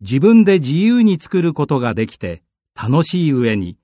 自分で自由に作ることができて楽しい上に